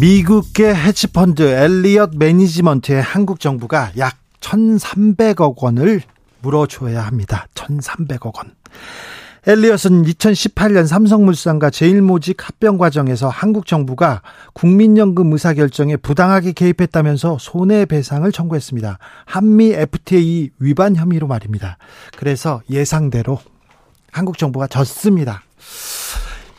미국의 헤지펀드 엘리엇 매니지먼트의 한국 정부가 약 1,300억 원을 물어줘야 합니다. 1,300억 원. 엘리엇은 2018년 삼성물산과 제일모직 합병 과정에서 한국 정부가 국민연금 의사결정에 부당하게 개입했다면서 손해배상을 청구했습니다. 한미 FTA 위반 혐의로 말입니다. 그래서 예상대로 한국 정부가 졌습니다.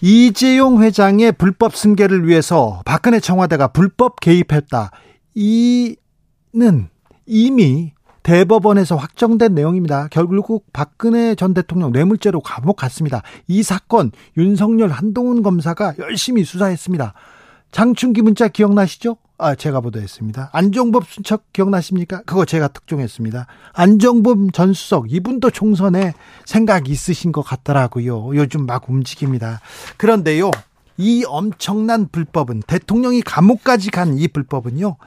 이재용 회장의 불법 승계를 위해서 박근혜 청와대가 불법 개입했다. 이는 이미 대법원에서 확정된 내용입니다. 결국 박근혜 전 대통령 뇌물죄로 감옥 갔습니다. 이 사건 윤석열 한동훈 검사가 열심히 수사했습니다. 장충기 문자 기억나시죠? 아, 제가 보도했습니다. 안종범 순척 기억나십니까? 그거 제가 특종했습니다. 안종범 전 수석, 이분도 총선에 생각 있으신 것 같더라고요. 요즘 막 움직입니다. 그런데요, 이 엄청난 불법은 대통령이 감옥까지 간 이 불법은요.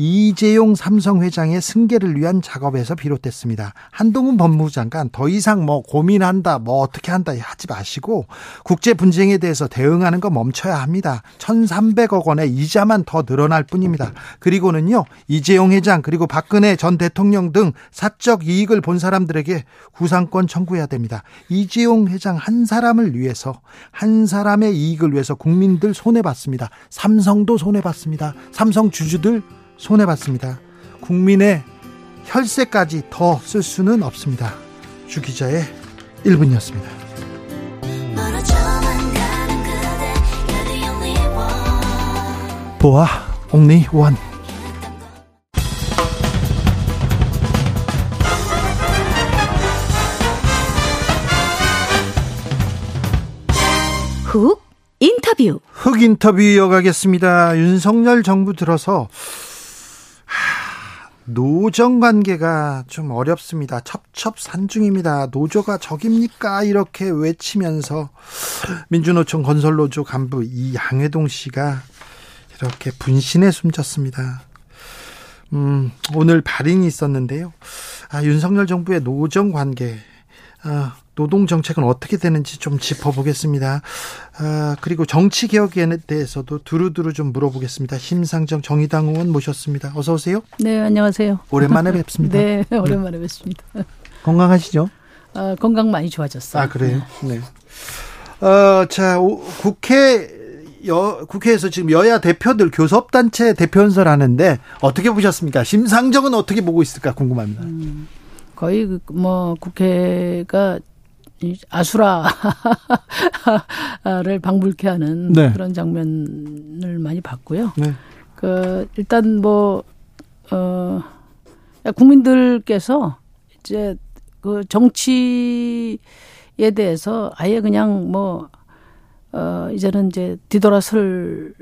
이재용 삼성 회장의 승계를 위한 작업에서 비롯됐습니다. 한동훈 법무부 장관 더 이상 뭐 고민한다, 뭐 어떻게 한다 하지 마시고 국제 분쟁에 대해서 대응하는 거 멈춰야 합니다. 1,300억 원의 이자만 더 늘어날 뿐입니다. 그리고는요, 이재용 회장 그리고 박근혜 전 대통령 등 사적 이익을 본 사람들에게 구상권 청구해야 됩니다. 이재용 회장 한 사람을 위해서 한 사람의 이익을 위해서 국민들 손해 봤습니다. 삼성도 손해 봤습니다. 삼성 주주들 손해봤습니다. 국민의 혈세까지 더 쓸 수는 없습니다. 주 기자의 1분이었습니다. 보아 옥리 원 훅 인터뷰 흑 인터뷰 이어가겠습니다. 윤석열 정부 들어서 노정 관계가 좀 어렵습니다. 첩첩산중입니다. 노조가 적입니까? 이렇게 외치면서 민주노총 건설노조 간부 이 양회동 씨가 이렇게 분신에 숨졌습니다. 음, 오늘 발인이 있었는데요. 아, 윤석열 정부의 노정 관계, 아, 노동 정책은 어떻게 되는지 좀 짚어보겠습니다. 아, 그리고 정치 개혁에 대해서도 두루두루 좀 물어보겠습니다. 심상정 정의당 의원 모셨습니다. 어서 오세요. 네, 안녕하세요. 오랜만에 뵙습니다. 네, 오랜만에 뵙습니다. 건강하시죠? 아, 건강 많이 좋아졌어요. 아, 그래요? 네. 어, 자, 국회 여, 국회에서 지금 여야 대표들 교섭단체 대표 연설 하는데 어떻게 보셨습니까? 심상정은 어떻게 보고 있을까 궁금합니다. 음, 거의 그뭐 국회가 아수라를 방불케 하는 네. 그런 장면을 많이 봤고요. 네. 그 일단 뭐 어, 국민들께서 이제 그 정치에 대해서 아예 그냥 뭐 어, 이제는 이제 뒤돌아설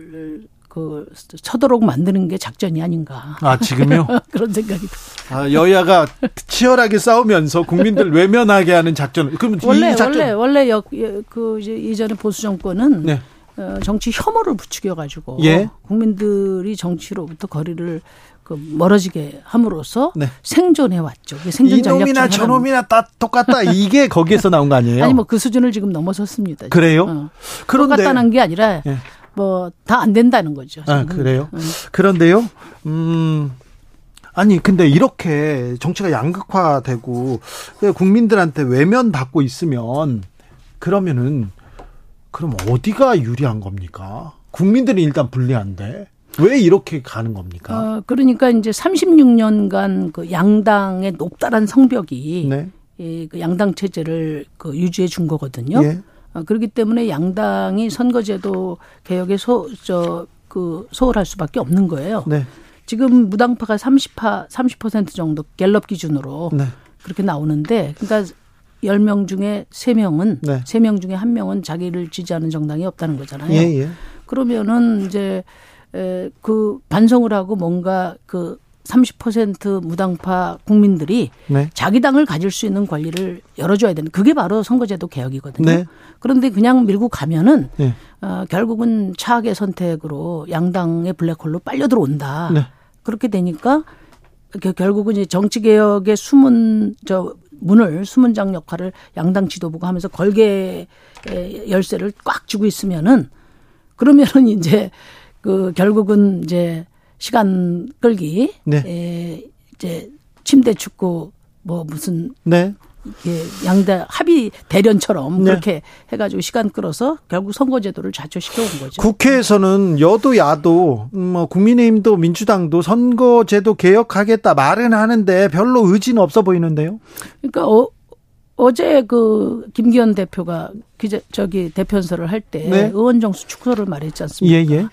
그 쳐도록 만드는 게 작전이 아닌가. 아 지금요? 그런 생각이. 아 여야가 치열하게 싸우면서 국민들 외면하게 하는 작전. 그럼 원래 이 작전... 원래 원래 역, 그 이제 이전에 보수 정권은 네. 어, 정치 혐오를 부추겨 가지고 예? 국민들이 정치로부터 거리를 그 멀어지게 함으로써 네. 생존해 왔죠. 생존 이놈이나 저놈이나 다 똑같다. 이게 거기에서 나온 거 아니에요? 아니 뭐 그 수준을 지금 넘어섰습니다. 그래요? 어. 그런데 똑같다는 게 아니라 예. 뭐 다 안 된다는 거죠. 아, 그래요? 음. 그런데요. 음. 아니 근데 이렇게 정치가 양극화되고 국민들한테 외면 받고 있으면 그러면은 그럼 어디가 유리한 겁니까? 국민들이 일단 불리한데 왜 이렇게 가는 겁니까? 어, 그러니까 이제 36년간 그 양당의 높다란 성벽이 네. 이, 그 양당 체제를 그 유지해 준 거거든요. 예. 어, 그렇기 때문에 양당이 선거제도 개혁에 소, 저, 그, 소홀할 수밖에 없는 거예요. 네. 지금 무당파가 30파, 30% 정도 갤럽 기준으로 네. 그렇게 나오는데, 그러니까 10명 중에 3명은, 네. 3명 중에 1명은 자기를 지지하는 정당이 없다는 거잖아요. 예, 예. 그러면은 이제, 에, 그 반성을 하고 뭔가 그30% 무당파 국민들이 네. 자기 당을 가질 수 있는 권리를 열어줘야 되는 그게 바로 선거제도 개혁이거든요. 네. 그런데 그냥 밀고 가면은 네. 어, 결국은 차악의 선택으로 양당의 블랙홀로 빨려 들어온다. 네. 그렇게 되니까 결국은 이제 정치 개혁의 숨은 저 문을 수문장 역할을 양당 지도부가 하면서 걸개 열쇠를 꽉 쥐고 있으면은 그러면은 이제 그 결국은 이제 시간 끌기, 네. 에, 이제 침대 축구 뭐 무슨 네. 예, 양대 합의 대련처럼 네. 그렇게 해가지고 시간 끌어서 결국 선거제도를 좌초시켜 온 거죠. 국회에서는 여도 야도 음, 뭐 국민의힘도 민주당도 선거제도 개혁하겠다 말은 하는데 별로 의지는 없어 보이는데요. 그러니까 어, 어제 그 김기현 대표가 기자 저기 대편서를 할때 네. 의원 정수 축소를 말했지 않습니까? 예, 예.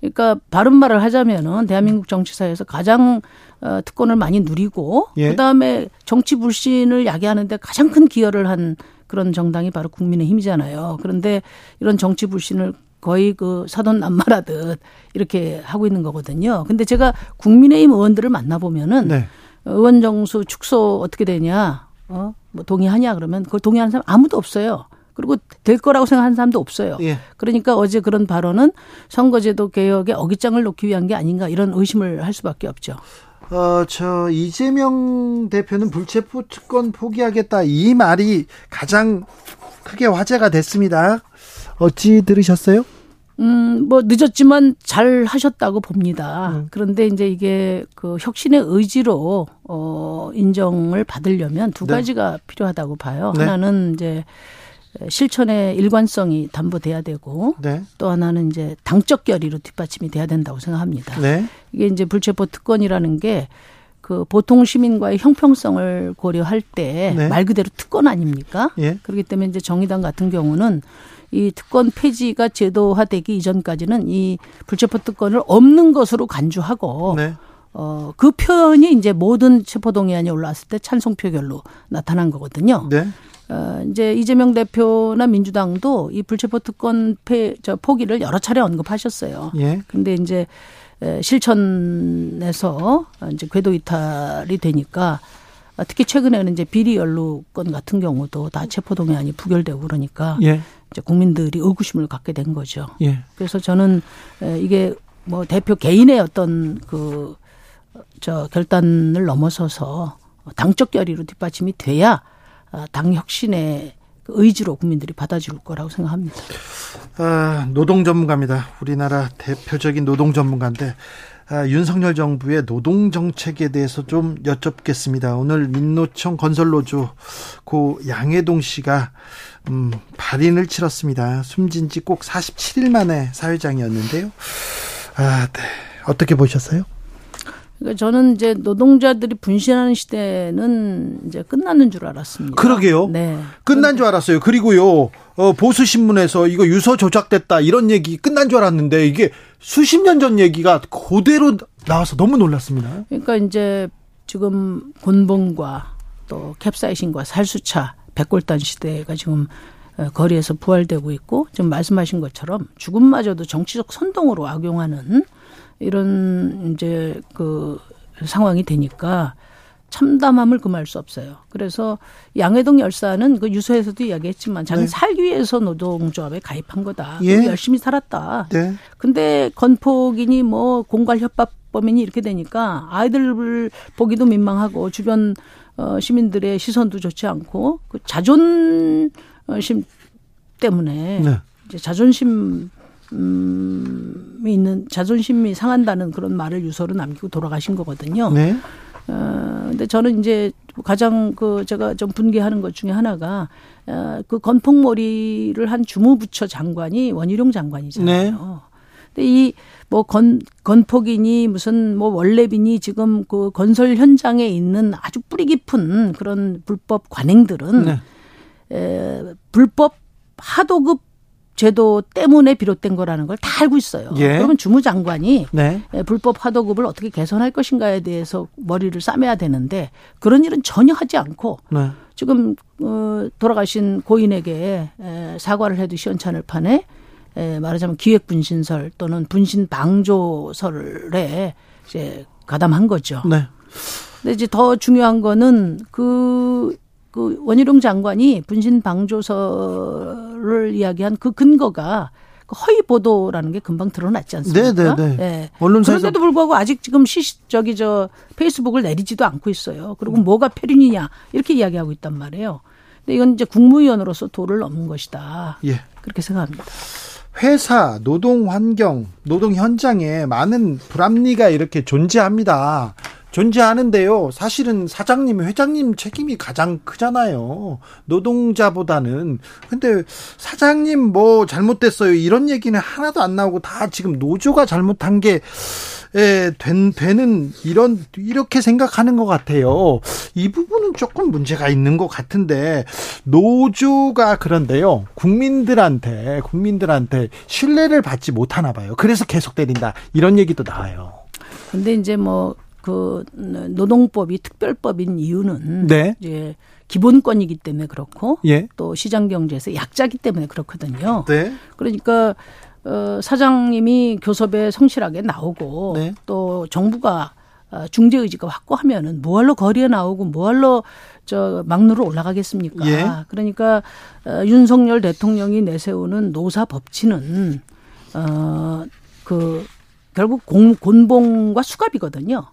그러니까 바른 말을 하자면은 대한민국 정치사에서 가장 어, 특권을 많이 누리고 예. 그다음에 정치 불신을 야기하는데 가장 큰 기여를 한 그런 정당이 바로 국민의힘이잖아요. 그런데 이런 정치 불신을 거의 그 사돈 남말하듯 이렇게 하고 있는 거거든요. 근데 제가 국민의힘 의원들을 만나보면은 네. 의원 정수 축소 어떻게 되냐, 어, 뭐 동의하냐 그러면 그걸 동의하는 사람 아무도 없어요. 그리고 될 거라고 생각하는 사람도 없어요. 예. 그러니까 어제 그런 발언은 선거제도 개혁에 어깃장을 놓기 위한 게 아닌가 이런 의심을 할 수밖에 없죠. 어, 저 이재명 대표는 불체포 특권 포기하겠다 이 말이 가장 크게 화제가 됐습니다. 어찌 들으셨어요? 음, 뭐 늦었지만 잘 하셨다고 봅니다. 음. 그런데 이제 이게 그 혁신의 의지로 어 인정을 받으려면 두 네. 가지가 필요하다고 봐요. 네. 하나는 이제 실천의 일관성이 담보돼야 되고 네. 또 하나는 이제 당적 결의로 뒷받침이 돼야 된다고 생각합니다. 네. 이게 이제 불체포 특권이라는 게 그 보통 시민과의 형평성을 고려할 때말 네. 그대로 특권 아닙니까? 예. 그렇기 때문에 이제 정의당 같은 경우는 이 특권 폐지가 제도화되기 이전까지는 이 불체포 특권을 없는 것으로 간주하고 네. 어, 그 표현이 이제 모든 체포동의안이 올라왔을 때 찬성 표결로 나타난 거거든요. 네. 어, 이제 이재명 대표나 민주당도 이 불체포 특권 폐, 저 포기를 여러 차례 언급하셨어요. 예. 근데 이제 실천에서 이제 궤도 이탈이 되니까 특히 최근에는 이제 비리 연루건 같은 경우도 다 체포동의안이 부결되고 그러니까 예. 이제 국민들이 의구심을 갖게 된 거죠. 예. 그래서 저는 이게 뭐 대표 개인의 어떤 그 저 결단을 넘어서서 당적 결의로 뒷받침이 돼야 아, 당 혁신의 그 의지로 국민들이 받아줄 거라고 생각합니다. 아, 노동 전문가입니다. 우리나라 대표적인 노동 전문가인데 아, 윤석열 정부의 노동 정책에 대해서 좀 여쭙겠습니다. 오늘 민노총 건설노조 고 양해동 씨가 음, 발인을 치렀습니다. 숨진 지 꼭 47일 만에 사회장이었는데요. 아, 네. 어떻게 보셨어요? 그러니까 저는 이제 노동자들이 분신하는 시대는 이제 끝나는 줄 알았습니다. 그러게요. 네. 끝난 줄 알았어요. 그리고요, 어, 보수 신문에서 이거 유서 조작됐다 이런 얘기 끝난 줄 알았는데 이게 수십 년 전 얘기가 그대로 나와서 너무 놀랐습니다. 그러니까 이제 지금 곤봉과 또 캡사이신과 살수차, 백골단 시대가 지금 어, 거리에서 부활되고 있고 지금 말씀하신 것처럼 죽음마저도 정치적 선동으로 악용하는 이런 이제 그 상황이 되니까 참담함을 금할 수 없어요. 그래서 양해동 열사는 그 유서에서도 이야기했지만 자기 네. 살기 위해서 노동조합에 가입한 거다. 예. 열심히 살았다. 네. 근데 건폭이니 뭐 공갈 협박범이니 이렇게 되니까 아이들 보기도 민망하고 주변 어 시민들의 시선도 좋지 않고 그 자존심 때문에 네. 이제 자존심 음이 있는 자존심이 상한다는 그런 말을 유서로 남기고 돌아가신 거거든요. 네. 어, 근데 저는 이제 가장 그 제가 좀 분개하는 것 중에 하나가 어, 그 건폭머리를 한 주무부처 장관이 원희룡 장관이잖아요. 네. 근데 이 뭐 건, 건폭이니 무슨 뭐 원래비니 지금 그 건설 현장에 있는 아주 뿌리 깊은 그런 불법 관행들은 네. 에, 불법 하도급 제도 때문에 비롯된 거라는 걸 다 알고 있어요. 예. 그러면 주무장관이 네. 예, 불법 하도급을 어떻게 개선할 것인가에 대해서 머리를 싸매야 되는데 그런 일은 전혀 하지 않고 네. 지금 어 돌아가신 고인에게 사과를 해도 시원찮을 판에 에, 말하자면 기획 분신설 또는 분신 방조설에 이제 가담한 거죠. 네. 근데 이제 더 중요한 거는 그, 그 원희룡 장관이 분신 방조설을 이야기한 그 근거가 그 허위 보도라는 게 금방 드러났지 않습니까? 네, 네, 네. 네. 언론사에서 그런데도 불구하고 아직 지금 시 저기 저 페이스북을 내리지도 않고 있어요. 그리고 뭐가 표륜이냐 이렇게 이야기하고 있단 말이에요. 근데 이건 이제 국무위원으로서 도를 넘은 것이다. 예. 그렇게 생각합니다. 회사, 노동 환경, 노동 현장에 많은 불합리가 이렇게 존재합니다. 존재하는데요. 사실은 사장님, 회장님 책임이 가장 크잖아요. 노동자보다는. 근데 사장님 뭐 잘못됐어요. 이런 얘기는 하나도 안 나오고 다 지금 노조가 잘못한 게 예, 된, 되는 이런 이렇게 생각하는 것 같아요. 이 부분은 조금 문제가 있는 것 같은데 노조가 그런데요. 국민들한테 국민들한테 신뢰를 받지 못하나 봐요. 그래서 계속 때린다 이런 얘기도 나와요. 근데 이제 뭐 그 노동법이 특별법인 이유는 네. 이제 기본권이기 때문에 그렇고 예. 또 시장 경제에서 약자기 때문에 그렇거든요. 네. 그러니까 어 사장님이 교섭에 성실하게 나오고 네. 또 정부가 어, 중재 의지가 확고하면은 뭐할로 거리에 나오고 뭐할로 저 막루로 올라가겠습니까? 예. 그러니까 어, 윤석열 대통령이 내세우는 노사 법치는 어그 결국 공, 곤봉과 수갑이거든요.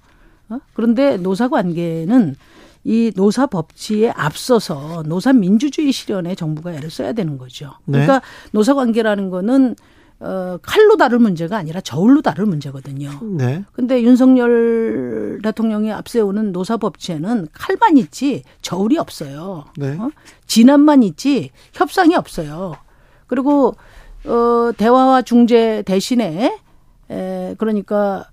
어? 그런데 노사 관계는 이 노사 법치에 앞서서 노사 민주주의 실현에 정부가 애를 써야 되는 거죠. 네. 그러니까 노사 관계라는 거는 어, 칼로 다룰 문제가 아니라 저울로 다룰 문제거든요. 네. 근데 윤석열 대통령이 앞세우는 노사 법치에는 칼만 있지 저울이 없어요. 네. 어? 진압만 있지 협상이 없어요. 그리고 어, 대화와 중재 대신에 에, 그러니까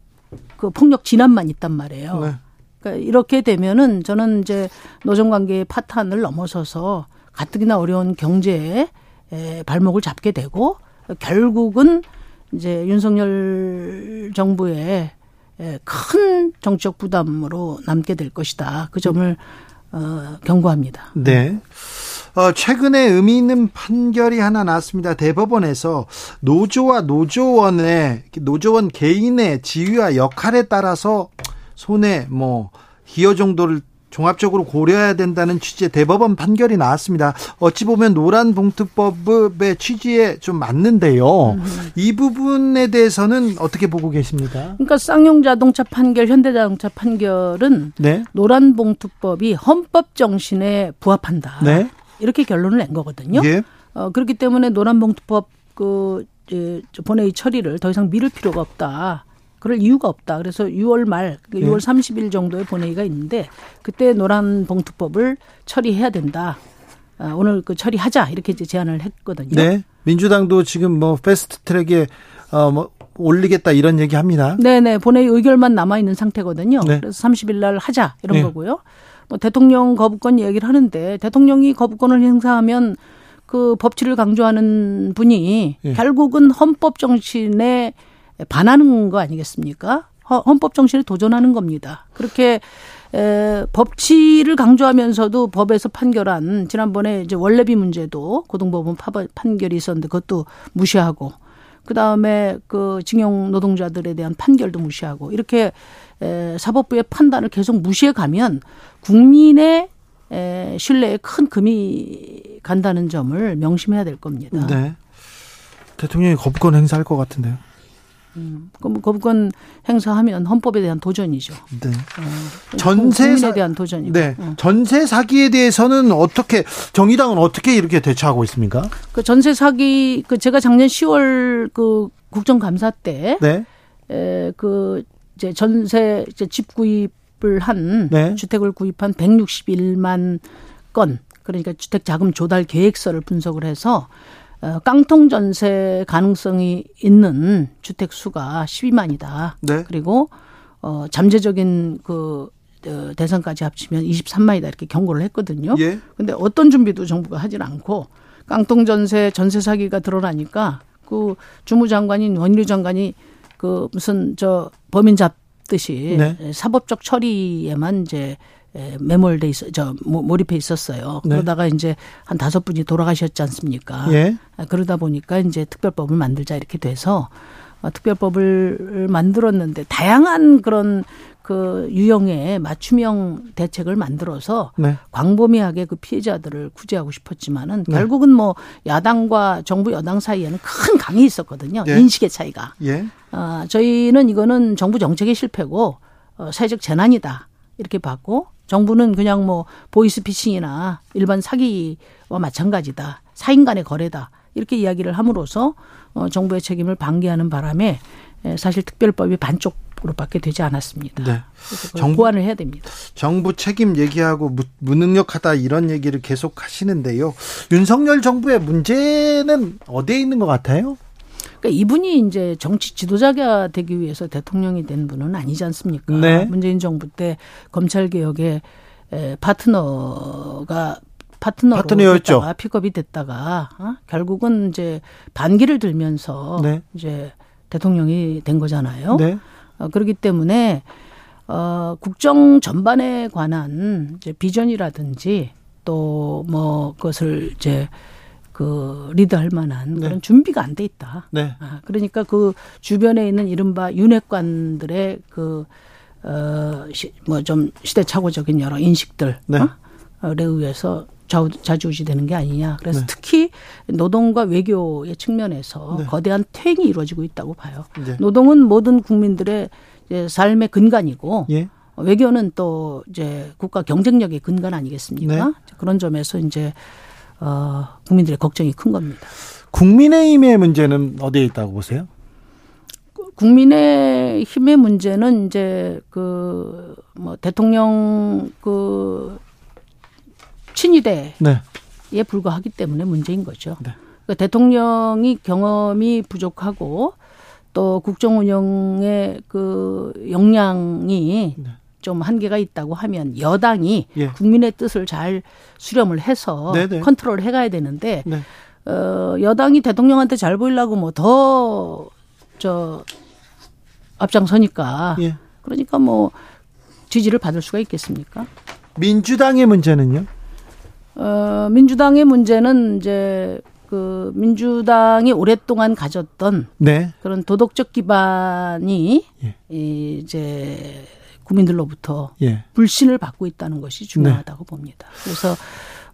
그 폭력 진압만 있단 말이에요. 네. 그러니까 이렇게 되면은 저는 이제 노정 관계의 파탄을 넘어서서 가뜩이나 어려운 경제에 발목을 잡게 되고 결국은 이제 윤석열 정부의 큰 정책 부담으로 남게 될 것이다. 그 점을 어, 경고합니다. 네. 어, 최근에 의미 있는 판결이 하나 나왔습니다. 대법원에서 노조와 노조원의 노조원 개인의 지위와 역할에 따라서 손해 뭐 기여 정도를 종합적으로 고려해야 된다는 취지의 대법원 판결이 나왔습니다. 어찌 보면 노란 봉투법의 취지에 좀 맞는데요. 음. 이 부분에 대해서는 어떻게 보고 계십니까? 그러니까 쌍용 자동차 판결, 현대자동차 판결은 네? 노란 봉투법이 헌법 정신에 부합한다. 네? 이렇게 결론을 낸 거거든요. 예. 어, 그렇기 때문에 노란봉투법 그 이제 본회의 처리를 더 이상 미룰 필요가 없다. 그럴 이유가 없다. 그래서 6월 말, 6월 예. 30일 정도의 본회의가 있는데 그때 노란 봉투법을 처리해야 된다. 아, 오늘 그 처리하자 이렇게 이제 제안을 했거든요. 네. 민주당도 지금 뭐 패스트 트랙에 어뭐 올리겠다 이런 얘기 합니다. 네 네. 본회의 의결만 남아 있는 상태거든요. 네. 그래서 30일 날 하자 이런 네. 거고요. 뭐 대통령 거부권 얘기를 하는데 대통령이 거부권을 행사하면 그 법치를 강조하는 분이 예. 결국은 헌법 정신에 반하는 거 아니겠습니까? 헌법 정신에 도전하는 겁니다. 그렇게 에, 법치를 강조하면서도 법에서 판결한 지난번에 이제 원래비 문제도 고등법원 판결이 있었는데 그것도 무시하고 그 다음에 그 징용 노동자들에 대한 판결도 무시하고 이렇게 에, 사법부의 판단을 계속 무시해 가면 국민의 에, 신뢰에 큰 금이 간다는 점을 명심해야 될 겁니다. 네. 대통령이 거부권 행사할 것 같은데요. 음, 그럼 거부권 행사하면 헌법에 대한 도전이죠. 네. 어, 전세 사... 에 대한 도전이고. 네. 어. 전세 사기에 대해서는 어떻게 정의당은 어떻게 이렇게 대처하고 있습니까? 그 전세 사기 그 제가 작년 10월 그 국정감사 때 네. 에, 그 이제 전세 이제 집 구입을 한 네. 주택을 구입한 161만 건 그러니까 주택 자금 조달 계획서를 분석을 해서 어, 깡통 전세 가능성이 있는 주택 수가 12만이다. 네. 그리고 어 잠재적인 그 어, 대상까지 합치면 23만이다 이렇게 경고를 했거든요. 예. 근데 어떤 준비도 정부가 하질 않고 깡통 전세 전세 사기가 드러나니까 그 주무장관인 원유 장관이 그 무슨 저 범인 잡듯이 네. 사법적 처리에만 이제 매몰돼 있어 저 몰입해 있었어요. 네. 그러다가 이제 한 다섯 분이 돌아가셨지 않습니까? 예. 아, 그러다 보니까 이제 특별법을 만들자 이렇게 돼서 어, 특별법을 만들었는데 다양한 그런 그 유형의 맞춤형 대책을 만들어서 네. 광범위하게 그 피해자들을 구제하고 싶었지만은 네. 결국은 뭐 야당과 정부 여당 사이에는 큰 강이 있었거든요. 예. 인식의 차이가. 예. 어, 저희는 이거는 정부 정책의 실패고 어, 사회적 재난이다 이렇게 봤고 정부는 그냥 뭐 보이스피싱이나 일반 사기와 마찬가지다. 사인 간의 거래다. 이렇게 이야기를 함으로써 어, 정부의 책임을 방기하는 바람에 사실 특별법이 반쪽 으로밖에 되지 않았습니다. 네. 정부 보완을 해야 됩니다. 정부 책임 얘기하고 무능력하다 이런 얘기를 계속 하시는데요. 윤석열 정부의 문제는 어디에 있는 것 같아요? 그러니까 이분이 이제 정치 지도자가 되기 위해서 대통령이 된 분은 아니지 않습니까? 네. 문재인 정부 때 검찰 개혁에 파트너가 파트너로 파트너였죠. 픽업이 됐다가 어? 결국은 이제 반기를 들면서 네. 이제 대통령이 된 거잖아요. 네. 어, 그렇기 때문에 어, 국정 전반에 관한 이제 비전이라든지 또 뭐 그것을 이제 그 리드할 만한 네. 그런 준비가 안 돼 있다. 네. 아, 그러니까 그 주변에 있는 이른바 윤핵관들의 그 어, 뭐 좀 시대착오적인 여러 인식들 네. 어? 에 의해서 자주우지 되는 게 아니냐. 그래서 네. 특히 노동과 외교의 측면에서 네. 거대한 퇴행이 이루어지고 있다고 봐요. 네. 노동은 모든 국민들의 삶의 근간이고 예. 외교는 또 이제 국가 경쟁력의 근간 아니겠습니까? 네. 그런 점에서 이제 어 국민들의 걱정이 큰 겁니다. 국민의힘의 문제는 어디에 있다고 보세요? 국민의 힘의 문제는 이제 그 뭐 대통령 그 친위대에 네. 불과하기 때문에 문제인 거죠. 네. 그러니까 대통령이 경험이 부족하고 또 국정 운영의 그 역량이 네. 좀 한계가 있다고 하면 여당이 예. 국민의 뜻을 잘 수렴을 해서 네네. 네. 컨트롤 해가야 되는데 네. 어, 여당이 대통령한테 잘 보이려고 뭐 더 저 앞장서니까 예. 그러니까 뭐 지지를 받을 수가 있겠습니까? 민주당의 문제는요? 어, 민주당의 문제는 이제 그 민주당이 오랫동안 가졌던 네. 그런 도덕적 기반이 예. 이제 국민들로부터 예. 불신을 받고 있다는 것이 중요하다고 네. 봅니다. 그래서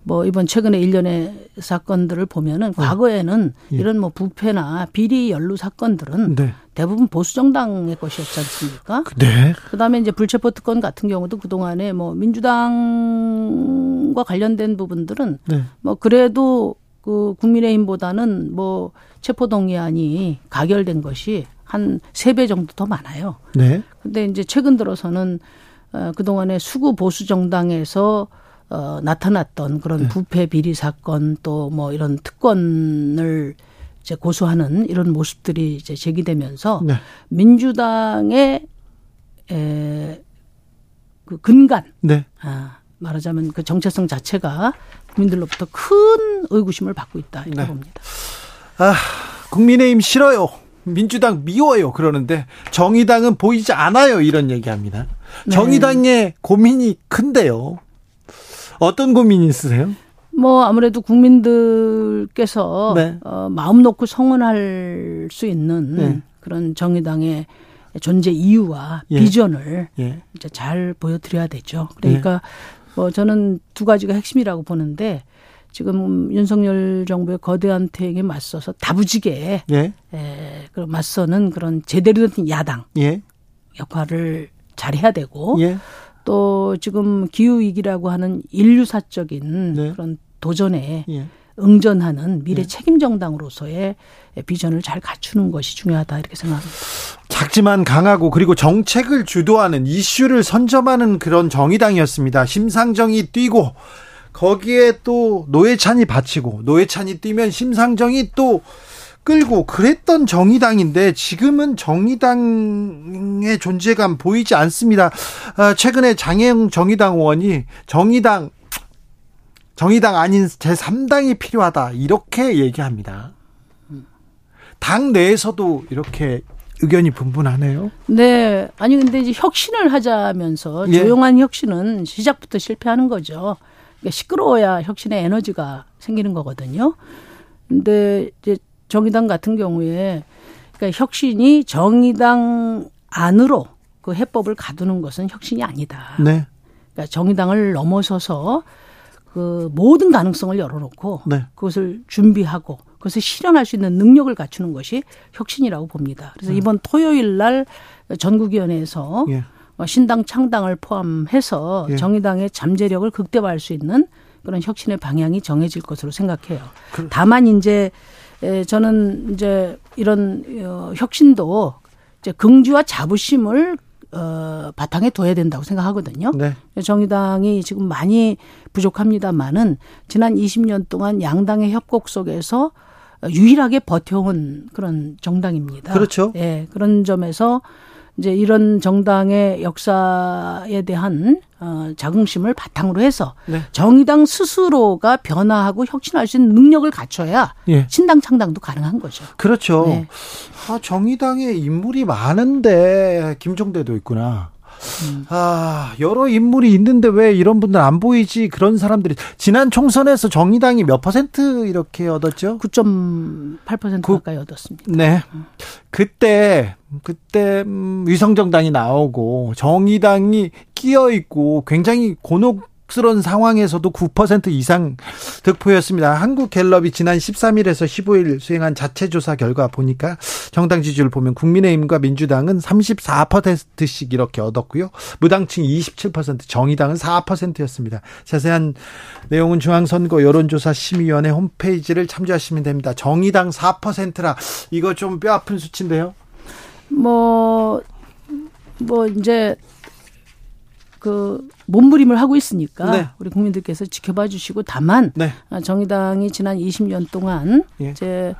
뭐 이번 최근에 일련의 사건들을 보면은 어. 과거에는 예. 이런 뭐 부패나 비리 연루 사건들은 네. 대부분 보수 정당의 것이었지 않습니까? 네. 그다음에 이제 불체포 특권 같은 경우도 그 동안에 뭐 민주당과 관련된 부분들은 네. 뭐 그래도 그 국민의힘보다는 뭐 체포 동의안이 가결된 것이 한 세 배 정도 더 많아요. 네. 근데 이제 최근 들어서는 어 그동안에 수구 보수 정당에서 어, 나타났던 그런 네. 부패 비리 사건 또 뭐 이런 특권을 이제 고수하는 이런 모습들이 이제 제기되면서 네. 민주당의 에, 그 근간, 네. 아, 말하자면 그 정체성 자체가 국민들로부터 큰 의구심을 받고 있다 이렇게 네. 봅니다. 아, 국민의힘 싫어요. 민주당 미워요. 그러는데 정의당은 보이지 않아요. 이런 얘기합니다. 네. 정의당의 고민이 큰데요. 어떤 고민이 있으세요? 뭐 아무래도 국민들께서 네. 어, 마음 놓고 성원할 수 있는 네. 그런 정의당의 존재 이유와 예. 비전을 예. 이제 잘 보여드려야 되죠. 그러니까 예. 뭐 저는 두 가지가 핵심이라고 보는데 지금 윤석열 정부의 거대한 퇴행에 맞서서 다부지게 예. 에, 그 맞서는 그런 제대로 된 야당 예. 역할을 잘해야 되고 예. 또 지금 기후 위기라고 하는 인류사적인 네. 그런 도전에 예. 응전하는 미래 네. 책임 정당으로서의 비전을 잘 갖추는 것이 중요하다 이렇게 생각합니다. 작지만 강하고 그리고 정책을 주도하는 이슈를 선점하는 그런 정의당이었습니다. 심상정이 뛰고 거기에 또 노회찬이 바치고 노회찬이 뛰면 심상정이 또 끌고 그랬던 정의당인데 지금은 정의당의 존재감 보이지 않습니다. 아, 최근에 장혜영 정의당 의원이 정의당 정의당 아닌 제3당이 필요하다 이렇게 얘기합니다. 당 내에서도 이렇게 의견이 분분하네요. 네. 아니 근데 이제 혁신을 하자면서 예. 조용한 혁신은 시작부터 실패하는 거죠. 그러니까 시끄러워야 혁신의 에너지가 생기는 거거든요. 근데 이제 정의당 같은 경우에 그러니까 혁신이 정의당 안으로 그 해법을 가두는 것은 혁신이 아니다. 네. 그러니까 정의당을 넘어서서 그 모든 가능성을 열어놓고 네. 그것을 준비하고 그것을 실현할 수 있는 능력을 갖추는 것이 혁신이라고 봅니다. 그래서 음. 이번 토요일 날 전국위원회에서 예. 어, 신당 창당을 포함해서 예. 정의당의 잠재력을 극대화할 수 있는 그런 혁신의 방향이 정해질 것으로 생각해요. 그... 다만 이제 저는 이제 이런 어, 혁신도 이제 긍지와 자부심을 어, 바탕에 둬야 된다고 생각하거든요. 네. 정의당이 지금 많이 부족합니다만은 지난 20년 동안 양당의 협곡 속에서 유일하게 버텨온 그런 정당입니다. 그렇죠. 예, 그런 점에서 이제 이런 정당의 역사에 대한 어, 자긍심을 바탕으로 해서 네. 정의당 스스로가 변화하고 혁신할 수 있는 능력을 갖춰야 예. 신당 창당도 가능한 거죠. 그렇죠. 네. 아, 정의당에 인물이 많은데 김종대도 있구나. 음. 아, 여러 인물이 있는데 왜 이런 분들 안 보이지? 그런 사람들이 지난 총선에서 정의당이 몇 퍼센트 이렇게 얻었죠? 9.8% 그, 가까이 얻었습니다. 네. 그때 그때 음, 위성정당이 나오고 정의당이 끼어 있고 굉장히 곤혹 스러운 상황에서도 9% 이상 득표였습니다. 한국갤럽이 지난 13일에서 15일 수행한 자체 조사 결과 보니까 정당 지지율 보면 국민의힘과 민주당은 34%씩 이렇게 얻었고요. 무당층 27%, 정의당은 4%였습니다. 자세한 내용은 중앙선거 여론조사 심의위원회 홈페이지를 참조하시면 됩니다. 정의당 4%라 이거 좀 뼈 아픈 수치인데요. 뭐뭐 뭐 이제 그 몸부림을 하고 있으니까 네. 우리 국민들께서 지켜봐 주시고 다만 네. 아, 정의당이 지난 20년 동안 예. 이제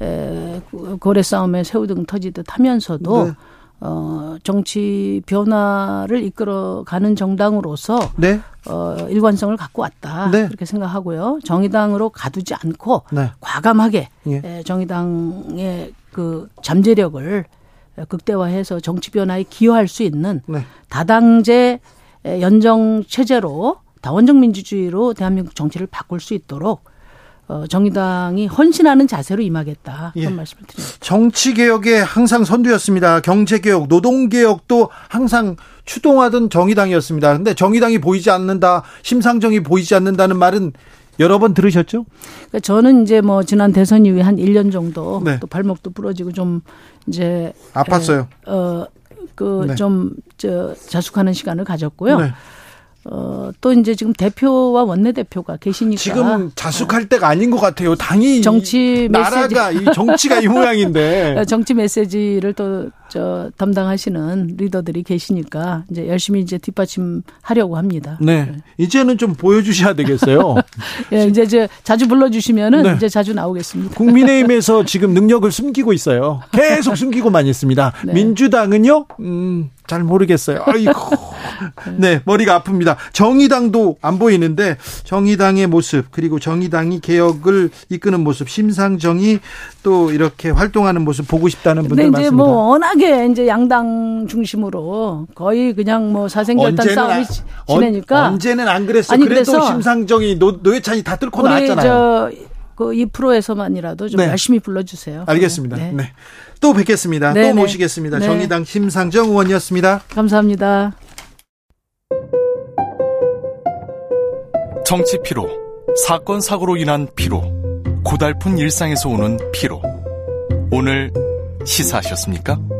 에, 거래 싸움에 새우등 터지듯 하면서도 네. 어, 정치 변화를 이끌어가는 정당으로서 네. 어, 일관성을 갖고 왔다 네. 그렇게 생각하고요. 정의당으로 가두지 않고 네. 과감하게 예. 에, 정의당의 그 잠재력을 극대화해서 정치 변화에 기여할 수 있는 네. 다당제 연정 체제로 다원적 민주주의로 대한민국 정치를 바꿀 수 있도록 어, 정의당이 헌신하는 자세로 임하겠다 그런 예. 말씀을 드립니다. 정치 개혁에 항상 선두였습니다. 경제 개혁, 노동 개혁도 항상 추동하던 정의당이었습니다. 근데 정의당이 보이지 않는다, 심상정이 보이지 않는다는 말은 여러 번 들으셨죠? 그러니까 저는 이제 뭐 지난 대선 이후에 한 1년 정도 네. 또 발목도 부러지고 좀 이제 아팠어요. 에, 어 그좀저 네. 자숙하는 시간을 가졌고요. 네. 어, 또 이제 지금 대표와 원내 대표가 계시니까. 지금 자숙할 때가 아닌 것 같아요. 당이. 정치 나라가, 이 정치가 이 모양인데. 정치 메시지를 또, 저, 담당하시는 리더들이 계시니까 이제 열심히 이제 뒷받침하려고 합니다. 네. 네. 이제는 좀 보여주셔야 되겠어요. 예, 이제 저 자주 불러주시면은 네. 이제 자주 나오겠습니다. 국민의힘에서 지금 능력을 숨기고 있어요. 계속 숨기고만 있습니다. 네. 민주당은요, 음, 잘 모르겠어요. 아이고. 네, 머리가 아픕니다. 정의당도 안 보이는데 정의당의 모습 그리고 정의당이 개혁을 이끄는 모습 심상정이 또 이렇게 활동하는 모습 보고 싶다는 분들 이제 많습니다. 뭐 워낙 에 이제 양당 중심으로 거의 그냥 뭐 사생결단 싸움이 아, 지내니까 언제는 안 그랬어. 아니, 그래도 심상정이 노, 노회찬이 다 뚫고 나왔잖아요. 저, 그 2%에서만이라도 좀 네. 열심히 불러주세요. 알겠습니다. 네. 네. 또 뵙겠습니다. 네네. 또 모시겠습니다. 네. 정의당 심상정 의원이었습니다. 감사합니다. 정치 피로, 사건 사고로 인한 피로, 고달픈 일상에서 오는 피로. 오늘 시사하셨습니까?